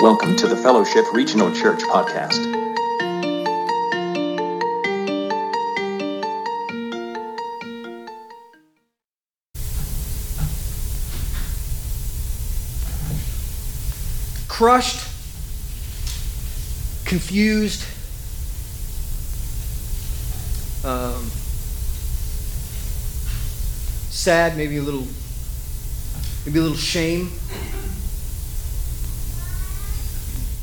Welcome to the Fellowship Regional Church podcast. crushed, confused, um, sad, maybe a little, maybe a little shame.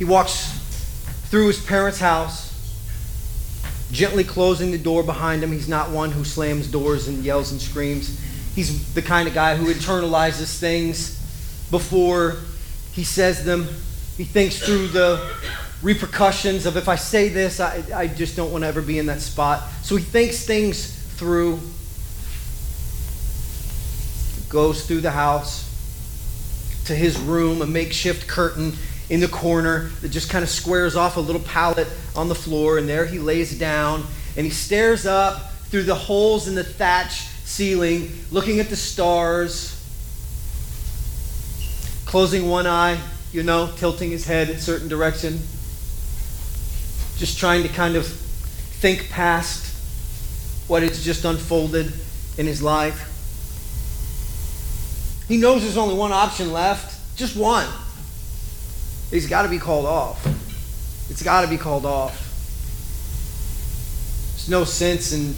He walks through his parents' house, gently closing the door behind him. He's not one who slams doors and yells and screams. He's the kind of guy who internalizes things before he says them. He thinks through the repercussions of if I say this, I, I just don't want to ever be in that spot. So he thinks things through, goes through the house to his room, a makeshift curtain in the corner that just kind of squares off a little pallet on the floor, and there he lays down and he stares up through the holes in the thatch ceiling, looking at the stars, closing one eye, you know, tilting his head in a certain direction, just trying to kind of think past what has just unfolded in his life. He knows there's only one option left, just one. He's got to be called off. It's got to be called off. There's no sense in.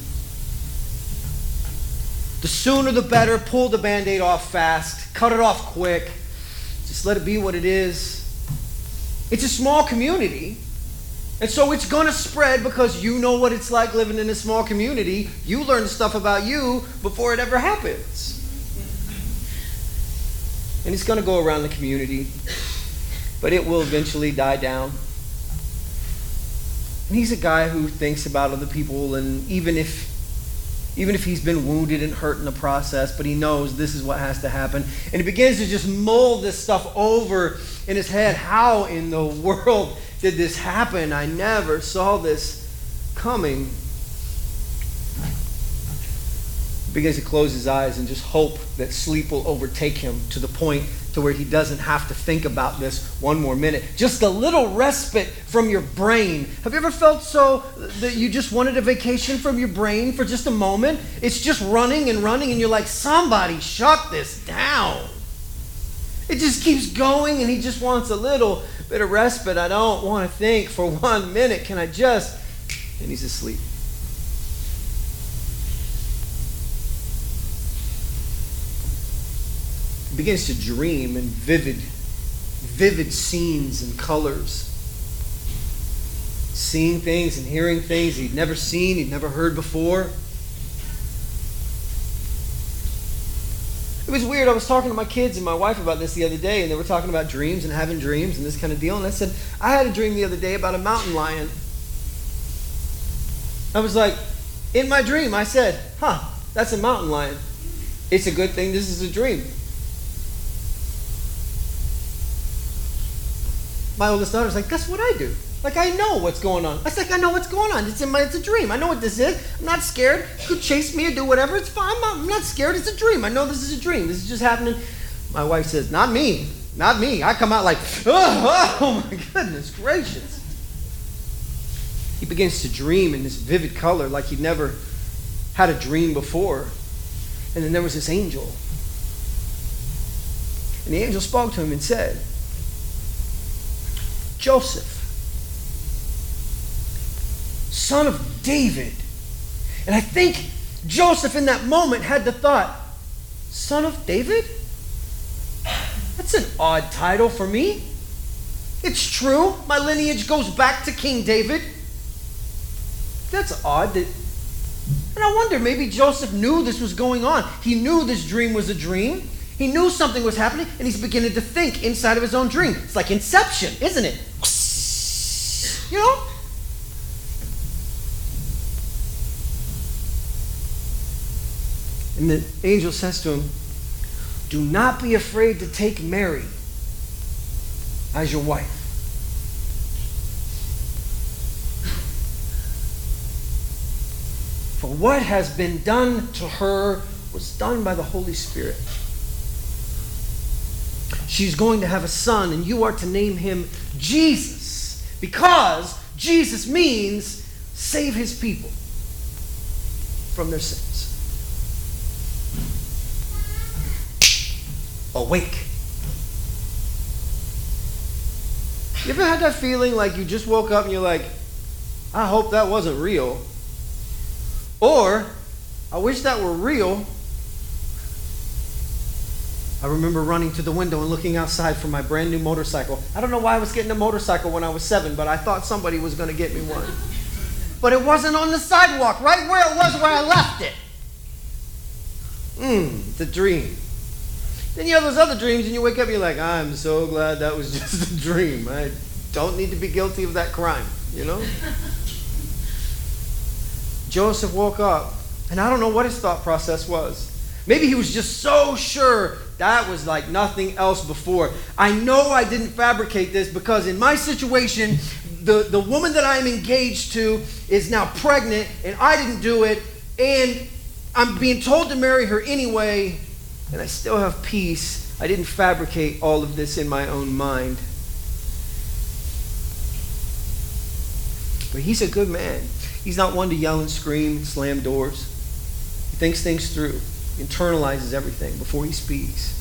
The sooner the better. Pull the band aid off fast. Cut it off quick. Just let it be what it is. It's a small community. And so it's going to spread because you know what it's like living in a small community. You learn stuff about you before it ever happens. And it's going to go around the community but it will eventually die down. And he's a guy who thinks about other people, and even if even if he's been wounded and hurt in the process, but he knows this is what has to happen. And he begins to just mull this stuff over in his head. How in the world did this happen? I never saw this coming. He begins to close his eyes and just hope that sleep will overtake him to the point to where he doesn't have to think about this one more minute. Just a little respite from your brain. Have you ever felt so that you just wanted a vacation from your brain for just a moment? It's just running and running, and you're like, somebody shut this down. It just keeps going, and he just wants a little bit of respite. I don't want to think for one minute. Can I just? And he's asleep. Begins to dream in vivid, vivid scenes and colors. Seeing things and hearing things he'd never seen, he'd never heard before. It was weird. I was talking to my kids and my wife about this the other day, and they were talking about dreams and having dreams and this kind of deal. And I said, I had a dream the other day about a mountain lion. I was like, in my dream, I said, huh, that's a mountain lion. It's a good thing this is a dream. My oldest daughter's like, guess what I do? Like I know what's going on. I was like, I know what's going on. It's in my, it's a dream. I know what this is. I'm not scared. You could chase me or do whatever. It's fine. I'm not, I'm not scared. It's a dream. I know this is a dream. This is just happening. My wife says, not me, not me. I come out like, oh, oh my goodness gracious. He begins to dream in this vivid color like he'd never had a dream before. And then there was this angel. And the angel spoke to him and said, Joseph, son of David. And I think Joseph in that moment had the thought, son of David? That's an odd title for me. It's true, my lineage goes back to King David. That's odd that and I wonder, maybe Joseph knew this was going on. He knew this dream was a dream. He knew something was happening, and he's beginning to think inside of his own dream. It's like Inception, isn't it? You know? And the angel says to him, Do not be afraid to take Mary as your wife. For what has been done to her was done by the Holy Spirit. She's going to have a son, and you are to name him Jesus, because Jesus means save his people from their sins. Awake. You ever had that feeling like you just woke up and you're like, I hope that wasn't real? Or, I wish that were real. I remember running to the window and looking outside for my brand new motorcycle. I don't know why I was getting a motorcycle when I was seven, but I thought somebody was going to get me one. But it wasn't on the sidewalk, right where it was where I left it. Mmm, the dream. Then you have those other dreams and you wake up and you're like, I'm so glad that was just a dream. I don't need to be guilty of that crime, you know? Joseph woke up, and I don't know what his thought process was. Maybe he was just so sure that was like nothing else before. I know I didn't fabricate this because in my situation, the, the woman that I'm engaged to is now pregnant, and I didn't do it, and I'm being told to marry her anyway, and I still have peace. I didn't fabricate all of this in my own mind. But he's a good man. He's not one to yell and scream, slam doors. He thinks things through, internalizes everything before he speaks.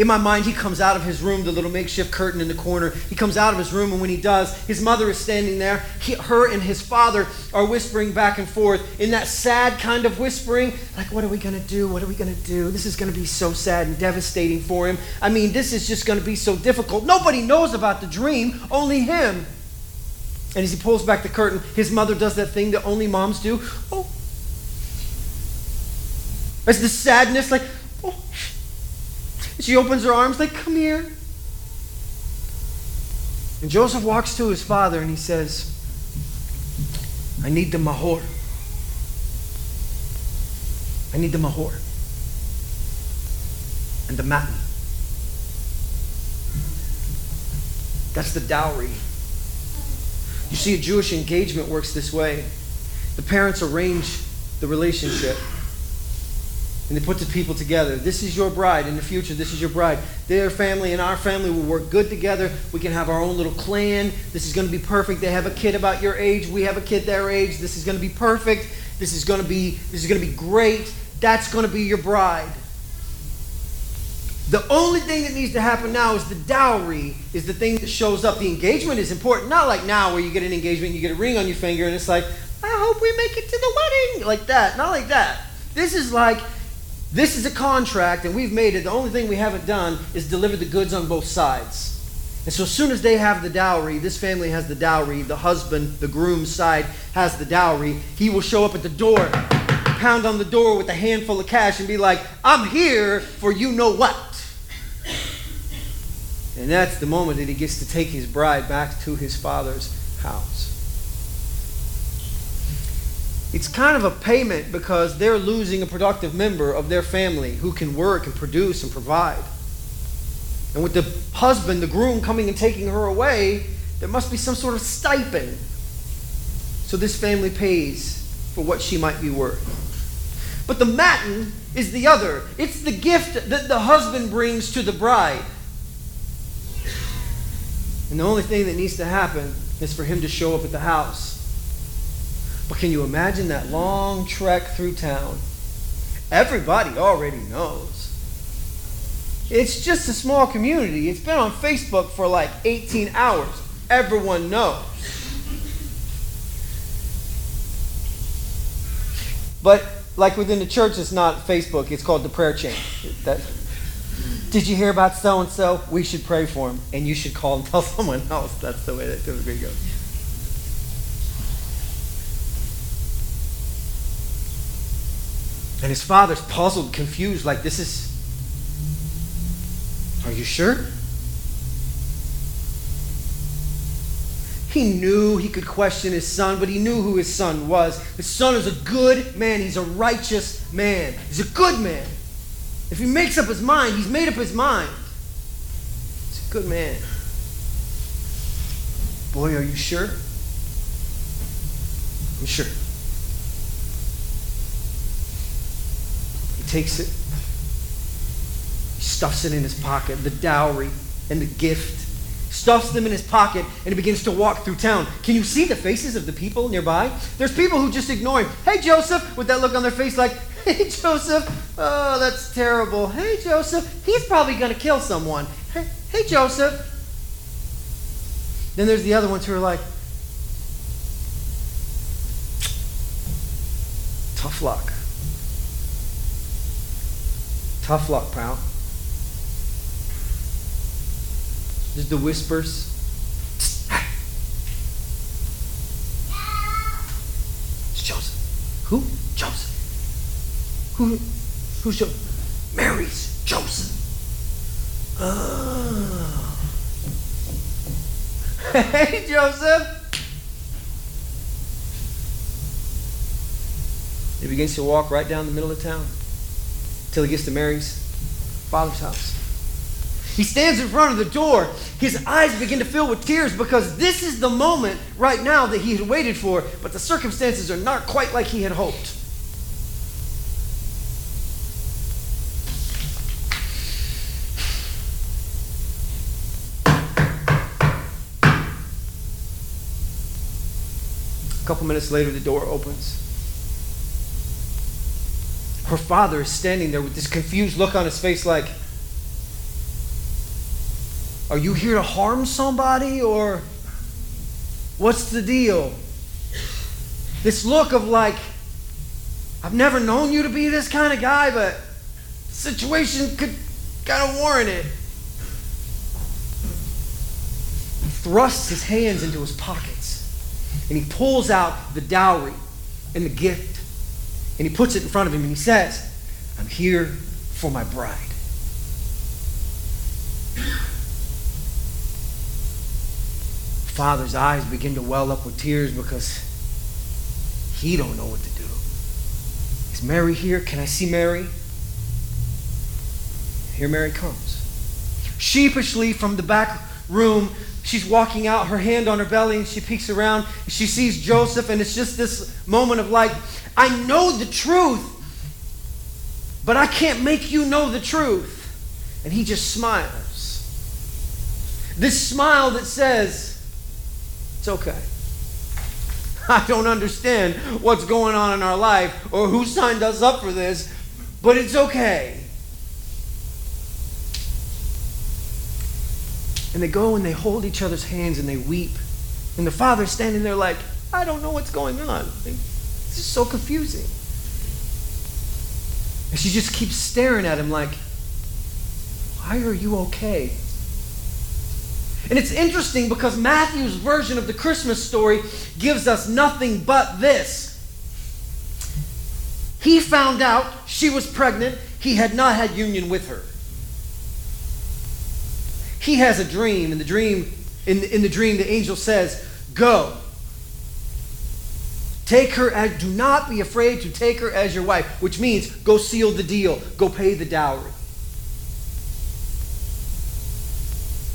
In my mind, he comes out of his room, the little makeshift curtain in the corner. He comes out of his room, and when he does, his mother is standing there. He, her and his father are whispering back and forth in that sad kind of whispering, like, What are we going to do? What are we going to do? This is going to be so sad and devastating for him. I mean, this is just going to be so difficult. Nobody knows about the dream, only him. And as he pulls back the curtain, his mother does that thing that only moms do. Oh. As the sadness, like, oh. she opens her arms, like, come here. And Joseph walks to his father and he says, I need the mahor. I need the mahor. And the matin. That's the dowry. You see, a Jewish engagement works this way. The parents arrange the relationship and they put the people together. This is your bride. In the future, this is your bride. Their family and our family will work good together. We can have our own little clan. This is going to be perfect. They have a kid about your age. We have a kid their age. This is going to be perfect. This is going to be this is going to be great. That's going to be your bride. The only thing that needs to happen now is the dowry is the thing that shows up. The engagement is important. Not like now where you get an engagement, you get a ring on your finger, and it's like, I hope we make it to the wedding. Like that. Not like that. This is like this is a contract, and we've made it. The only thing we haven't done is deliver the goods on both sides. And so, as soon as they have the dowry, this family has the dowry, the husband, the groom's side has the dowry, he will show up at the door, pound on the door with a handful of cash, and be like, I'm here for you know what. And that's the moment that he gets to take his bride back to his father's house it's kind of a payment because they're losing a productive member of their family who can work and produce and provide. And with the husband, the groom, coming and taking her away, there must be some sort of stipend. So this family pays for what she might be worth. But the matin is the other. It's the gift that the husband brings to the bride. And the only thing that needs to happen is for him to show up at the house but can you imagine that long trek through town? Everybody already knows. It's just a small community. It's been on Facebook for like 18 hours. Everyone knows. But like within the church, it's not Facebook. It's called the prayer chain. That, did you hear about so and so? We should pray for him, and you should call and tell someone else. That's the way that typically goes. And his father's puzzled, confused, like, this is. Are you sure? He knew he could question his son, but he knew who his son was. His son is a good man. He's a righteous man. He's a good man. If he makes up his mind, he's made up his mind. He's a good man. Boy, are you sure? I'm sure. He takes it, He stuffs it in his pocket, the dowry and the gift. Stuffs them in his pocket and he begins to walk through town. Can you see the faces of the people nearby? There's people who just ignore him. Hey, Joseph, with that look on their face like, hey, Joseph, oh, that's terrible. Hey, Joseph, he's probably going to kill someone. Hey, hey, Joseph. Then there's the other ones who are like, tough luck. Tough luck, pal. Just the whispers. It's Joseph. Who? Joseph. Who? Who's Joseph? Mary's Joseph. Oh. Hey, Joseph. He begins to walk right down the middle of town till he gets to Mary's father's house. He stands in front of the door. His eyes begin to fill with tears because this is the moment right now that he had waited for, but the circumstances are not quite like he had hoped. Couple minutes later, the door opens. Her father is standing there with this confused look on his face, like, Are you here to harm somebody or what's the deal? This look of like, I've never known you to be this kind of guy, but the situation could kind of warrant it. He thrusts his hands into his pockets and he pulls out the dowry and the gift and he puts it in front of him and he says, I'm here for my bride. Father's eyes begin to well up with tears because he don't know what to do. Is Mary here? Can I see Mary? Here Mary comes. Sheepishly from the back room, she's walking out, her hand on her belly, and she peeks around. She sees Joseph, and it's just this moment of like, I know the truth, but I can't make you know the truth. And he just smiles. This smile that says, It's okay. I don't understand what's going on in our life or who signed us up for this, but it's okay. And they go and they hold each other's hands and they weep. And the father's standing there like, I don't know what's going on. This is so confusing. And she just keeps staring at him like, Why are you okay? And it's interesting because Matthew's version of the Christmas story gives us nothing but this. He found out she was pregnant, he had not had union with her. He has a dream, and the dream, in, in the dream, the angel says, Go. Take her as, do not be afraid to take her as your wife, which means go seal the deal, go pay the dowry.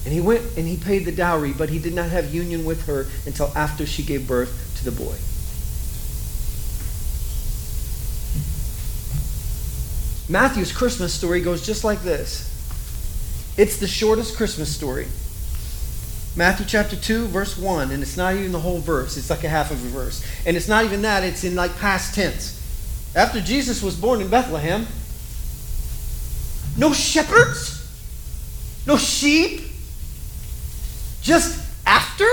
And he went and he paid the dowry, but he did not have union with her until after she gave birth to the boy. Matthew's Christmas story goes just like this. It's the shortest Christmas story. Matthew chapter 2, verse 1, and it's not even the whole verse, it's like a half of a verse. And it's not even that, it's in like past tense. After Jesus was born in Bethlehem, no shepherds, no sheep, just after?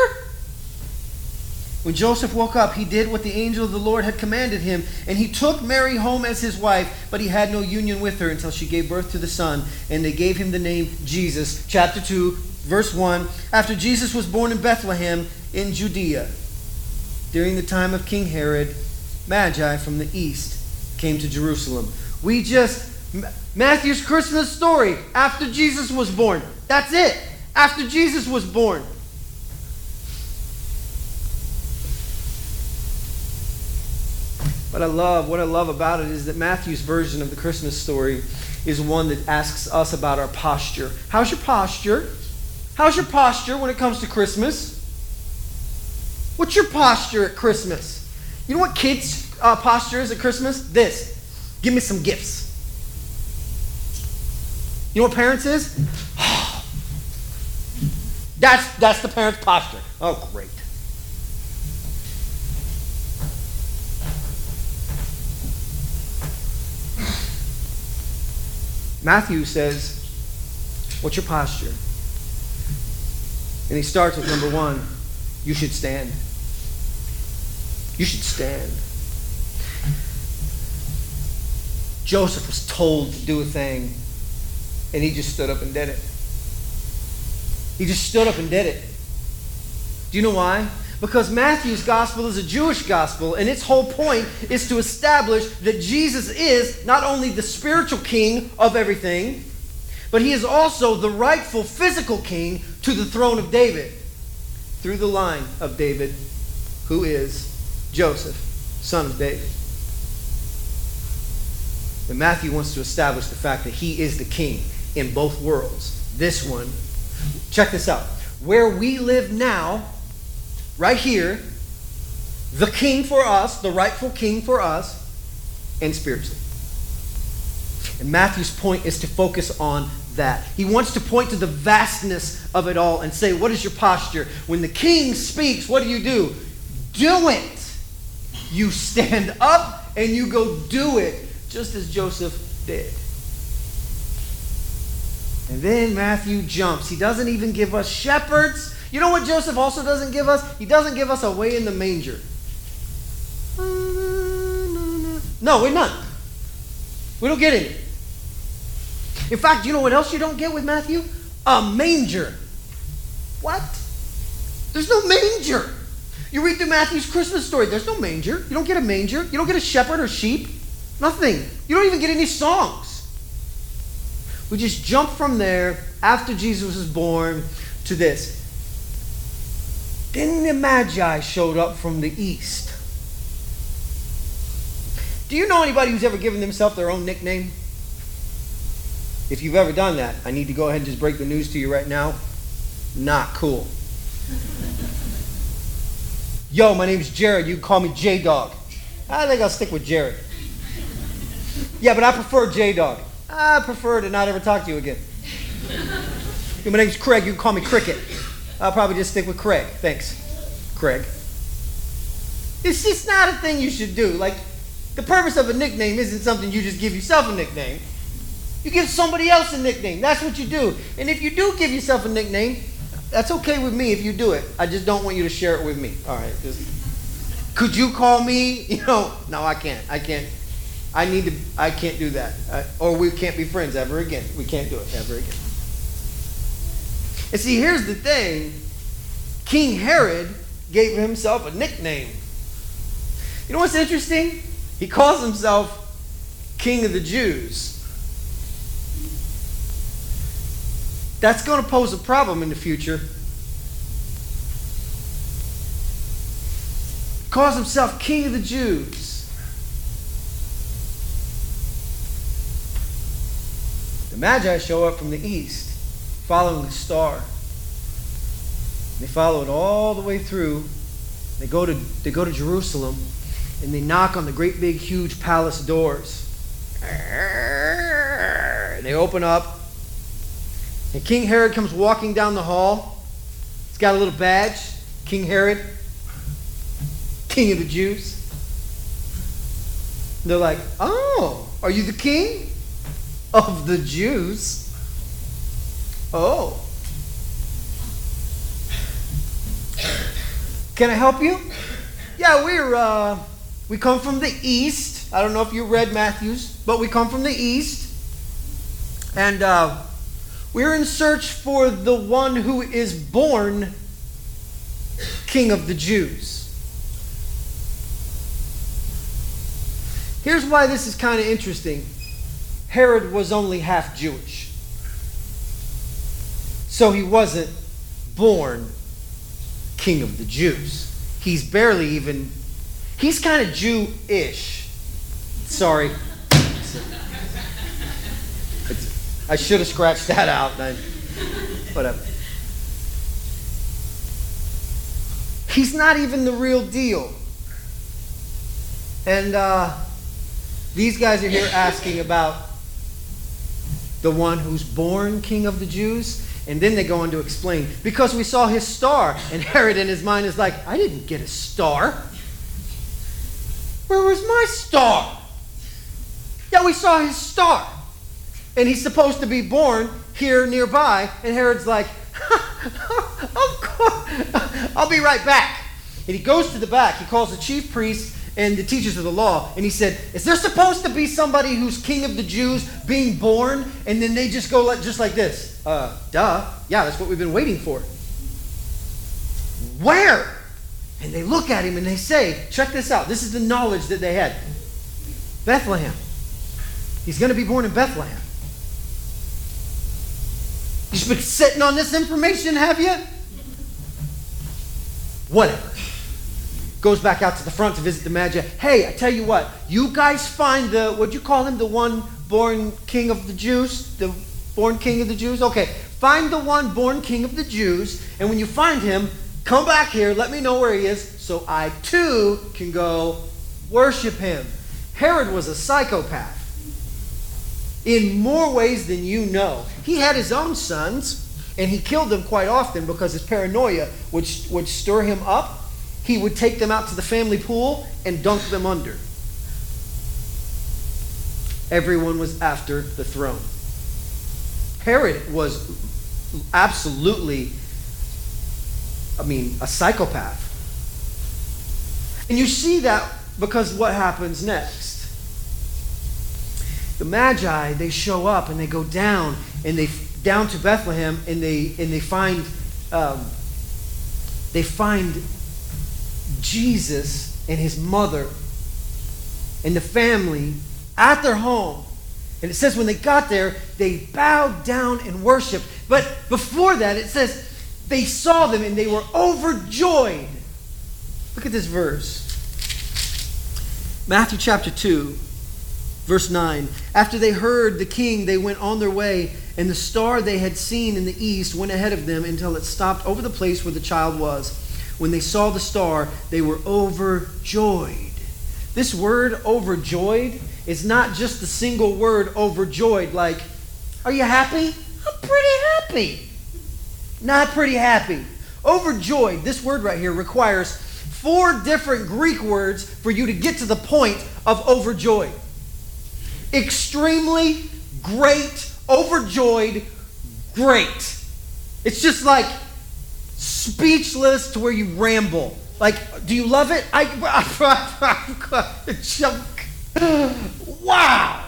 When Joseph woke up, he did what the angel of the Lord had commanded him, and he took Mary home as his wife, but he had no union with her until she gave birth to the son, and they gave him the name Jesus. Chapter 2, verse 1. After Jesus was born in Bethlehem in Judea, during the time of King Herod, Magi from the east came to Jerusalem. We just, Matthew's Christmas story, after Jesus was born. That's it. After Jesus was born. What I love, what I love about it is that Matthew's version of the Christmas story is one that asks us about our posture. How's your posture? How's your posture when it comes to Christmas? What's your posture at Christmas? You know what kids' uh, posture is at Christmas? This give me some gifts. You know what parents is? that's, that's the parent's posture. Oh, great. Matthew says, What's your posture? And he starts with number one you should stand. You should stand. Joseph was told to do a thing, and he just stood up and did it. He just stood up and did it. Do you know why? Because Matthew's gospel is a Jewish gospel, and its whole point is to establish that Jesus is not only the spiritual king of everything, but he is also the rightful physical king to the throne of David through the line of David, who is Joseph, son of David. And Matthew wants to establish the fact that he is the king in both worlds. This one, check this out. Where we live now, right here, the king for us, the rightful king for us, and spiritually. And Matthew's point is to focus on that. He wants to point to the vastness of it all and say, What is your posture? When the king speaks, what do you do? Do it. You stand up and you go do it, just as Joseph did. And then Matthew jumps. He doesn't even give us shepherds. You know what Joseph also doesn't give us? He doesn't give us a way in the manger. No, we're not. We don't get any. In fact, you know what else you don't get with Matthew? A manger. What? There's no manger. You read through Matthew's Christmas story, there's no manger. You don't get a manger. You don't get a shepherd or sheep. Nothing. You don't even get any songs. We just jump from there after Jesus was born to this. Then the Magi showed up from the east. Do you know anybody who's ever given themselves their own nickname? If you've ever done that, I need to go ahead and just break the news to you right now. Not cool. Yo, my name's Jared. You call me J Dog. I think I'll stick with Jared. Yeah, but I prefer J Dog. I prefer to not ever talk to you again. Yo, my name's Craig. You call me Cricket. I'll probably just stick with Craig. Thanks, Craig. It's just not a thing you should do. Like, the purpose of a nickname isn't something you just give yourself a nickname. You give somebody else a nickname. That's what you do. And if you do give yourself a nickname, that's okay with me if you do it. I just don't want you to share it with me. All right. Just, could you call me? You know, no, I can't. I can't. I need to. I can't do that. I, or we can't be friends ever again. We can't do it ever again. And see, here's the thing. King Herod gave himself a nickname. You know what's interesting? He calls himself King of the Jews. That's going to pose a problem in the future. Calls himself King of the Jews. The Magi show up from the east, following the star. They follow it all the way through. They go to, they go to Jerusalem and they knock on the great big huge palace doors. And they open up and King Herod comes walking down the hall. He's got a little badge. King Herod, King of the Jews. And they're like, Oh, are you the king of the Jews? Oh. Can I help you? Yeah, we're uh, we come from the east. I don't know if you read Matthew's, but we come from the east, and uh, we're in search for the one who is born King of the Jews. Here's why this is kind of interesting Herod was only half Jewish. So he wasn't born King of the Jews. He's barely even, he's kind of Jew ish. Sorry. I should have scratched that out. Then. Whatever. He's not even the real deal. And uh, these guys are here asking about the one who's born king of the Jews. And then they go on to explain, because we saw his star. And Herod in his mind is like, I didn't get a star. Where was my star? Yeah, we saw his star. And he's supposed to be born here nearby. And Herod's like, of course, I'll be right back. And he goes to the back. He calls the chief priests and the teachers of the law, and he said, "Is there supposed to be somebody who's king of the Jews being born?" And then they just go like, just like this. Uh, duh. Yeah, that's what we've been waiting for. Where? And they look at him and they say, check this out. This is the knowledge that they had. Bethlehem. He's going to be born in Bethlehem. You've been sitting on this information, have you? Whatever goes back out to the front to visit the Magi. Hey, I tell you what, you guys find the, what'd you call him? The one born king of the Jews? The born king of the Jews? Okay, find the one born king of the Jews, and when you find him, come back here, let me know where he is, so I too can go worship him. Herod was a psychopath in more ways than you know. He had his own sons, and he killed them quite often because his paranoia would, would stir him up he would take them out to the family pool and dunk them under. Everyone was after the throne. Herod was absolutely, I mean, a psychopath. And you see that because what happens next? The Magi, they show up and they go down and they down to Bethlehem and they and they find um, they find Jesus and his mother and the family at their home. And it says when they got there, they bowed down and worshiped. But before that, it says they saw them and they were overjoyed. Look at this verse Matthew chapter 2, verse 9. After they heard the king, they went on their way, and the star they had seen in the east went ahead of them until it stopped over the place where the child was when they saw the star, they were overjoyed. This word overjoyed is not just a single word overjoyed, like, are you happy? I'm pretty happy. Not pretty happy. Overjoyed, this word right here requires four different Greek words for you to get to the point of overjoyed. Extremely, great, overjoyed, great. It's just like speechless to where you ramble. Like, do you love it? I, I joke. Wow.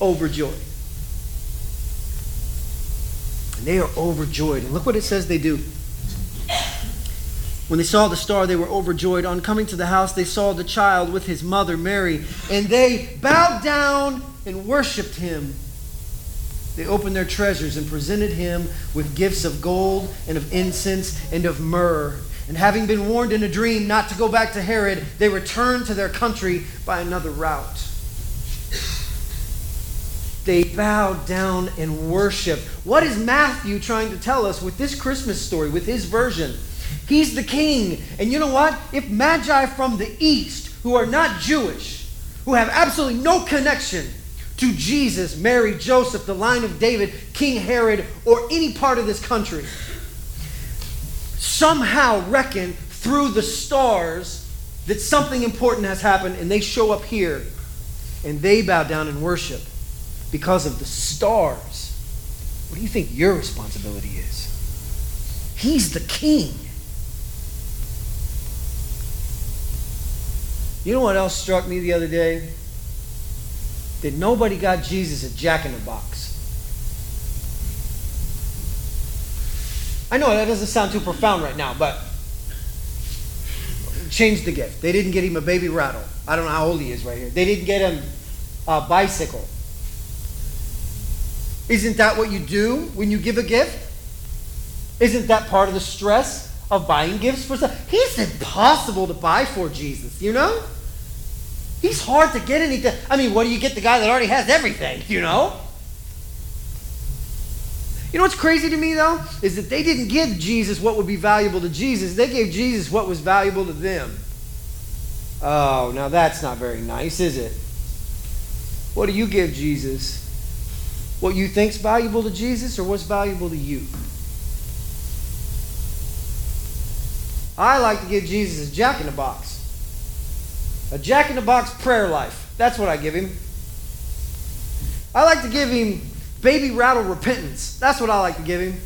Overjoyed. And they are overjoyed. And look what it says they do. When they saw the star, they were overjoyed. On coming to the house, they saw the child with his mother, Mary, and they bowed down and worshiped him. They opened their treasures and presented him with gifts of gold and of incense and of myrrh. And having been warned in a dream not to go back to Herod, they returned to their country by another route. They bowed down and worshiped. What is Matthew trying to tell us with this Christmas story, with his version? He's the king. And you know what? If Magi from the east, who are not Jewish, who have absolutely no connection to Jesus, Mary, Joseph, the line of David, King Herod, or any part of this country. Somehow reckon through the stars that something important has happened, and they show up here and they bow down and worship because of the stars. What do you think your responsibility is? He's the king. You know what else struck me the other day? that nobody got Jesus a jack in the box. I know that doesn't sound too profound right now, but change the gift. They didn't get him a baby rattle. I don't know how old he is right here. They didn't get him a bicycle. Isn't that what you do when you give a gift? Isn't that part of the stress of buying gifts for stuff? He's impossible to buy for Jesus, you know? He's hard to get anything. I mean, what do you get the guy that already has everything, you know? You know what's crazy to me, though? Is that they didn't give Jesus what would be valuable to Jesus. They gave Jesus what was valuable to them. Oh, now that's not very nice, is it? What do you give Jesus? what you think's valuable to Jesus or what's valuable to you? I like to give Jesus a jack in the box. A jack in the box prayer life. That's what I give him. I like to give him baby rattle repentance. That's what I like to give him.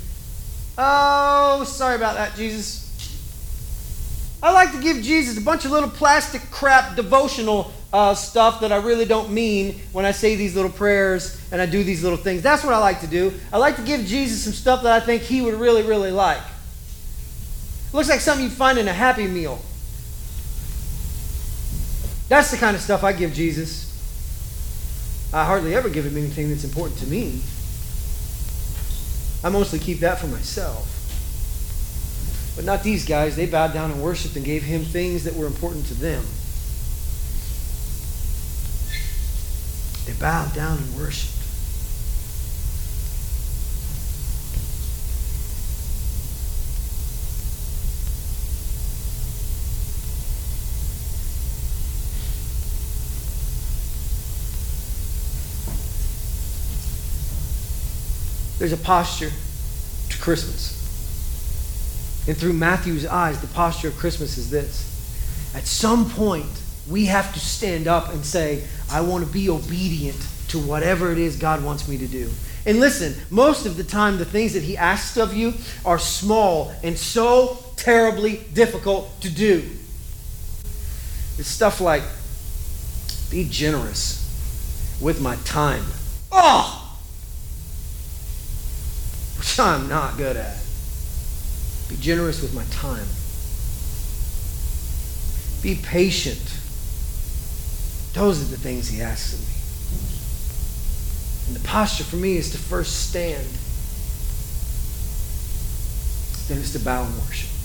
Oh, sorry about that, Jesus. I like to give Jesus a bunch of little plastic crap devotional uh, stuff that I really don't mean when I say these little prayers and I do these little things. That's what I like to do. I like to give Jesus some stuff that I think he would really, really like. Looks like something you'd find in a Happy Meal. That's the kind of stuff I give Jesus. I hardly ever give him anything that's important to me. I mostly keep that for myself. But not these guys. They bowed down and worshiped and gave him things that were important to them. They bowed down and worshiped. There's a posture to Christmas. And through Matthew's eyes, the posture of Christmas is this. At some point, we have to stand up and say, I want to be obedient to whatever it is God wants me to do. And listen, most of the time, the things that He asks of you are small and so terribly difficult to do. It's stuff like, be generous with my time. Oh! I'm not good at. Be generous with my time. Be patient. Those are the things he asks of me. And the posture for me is to first stand, then it's to bow and worship.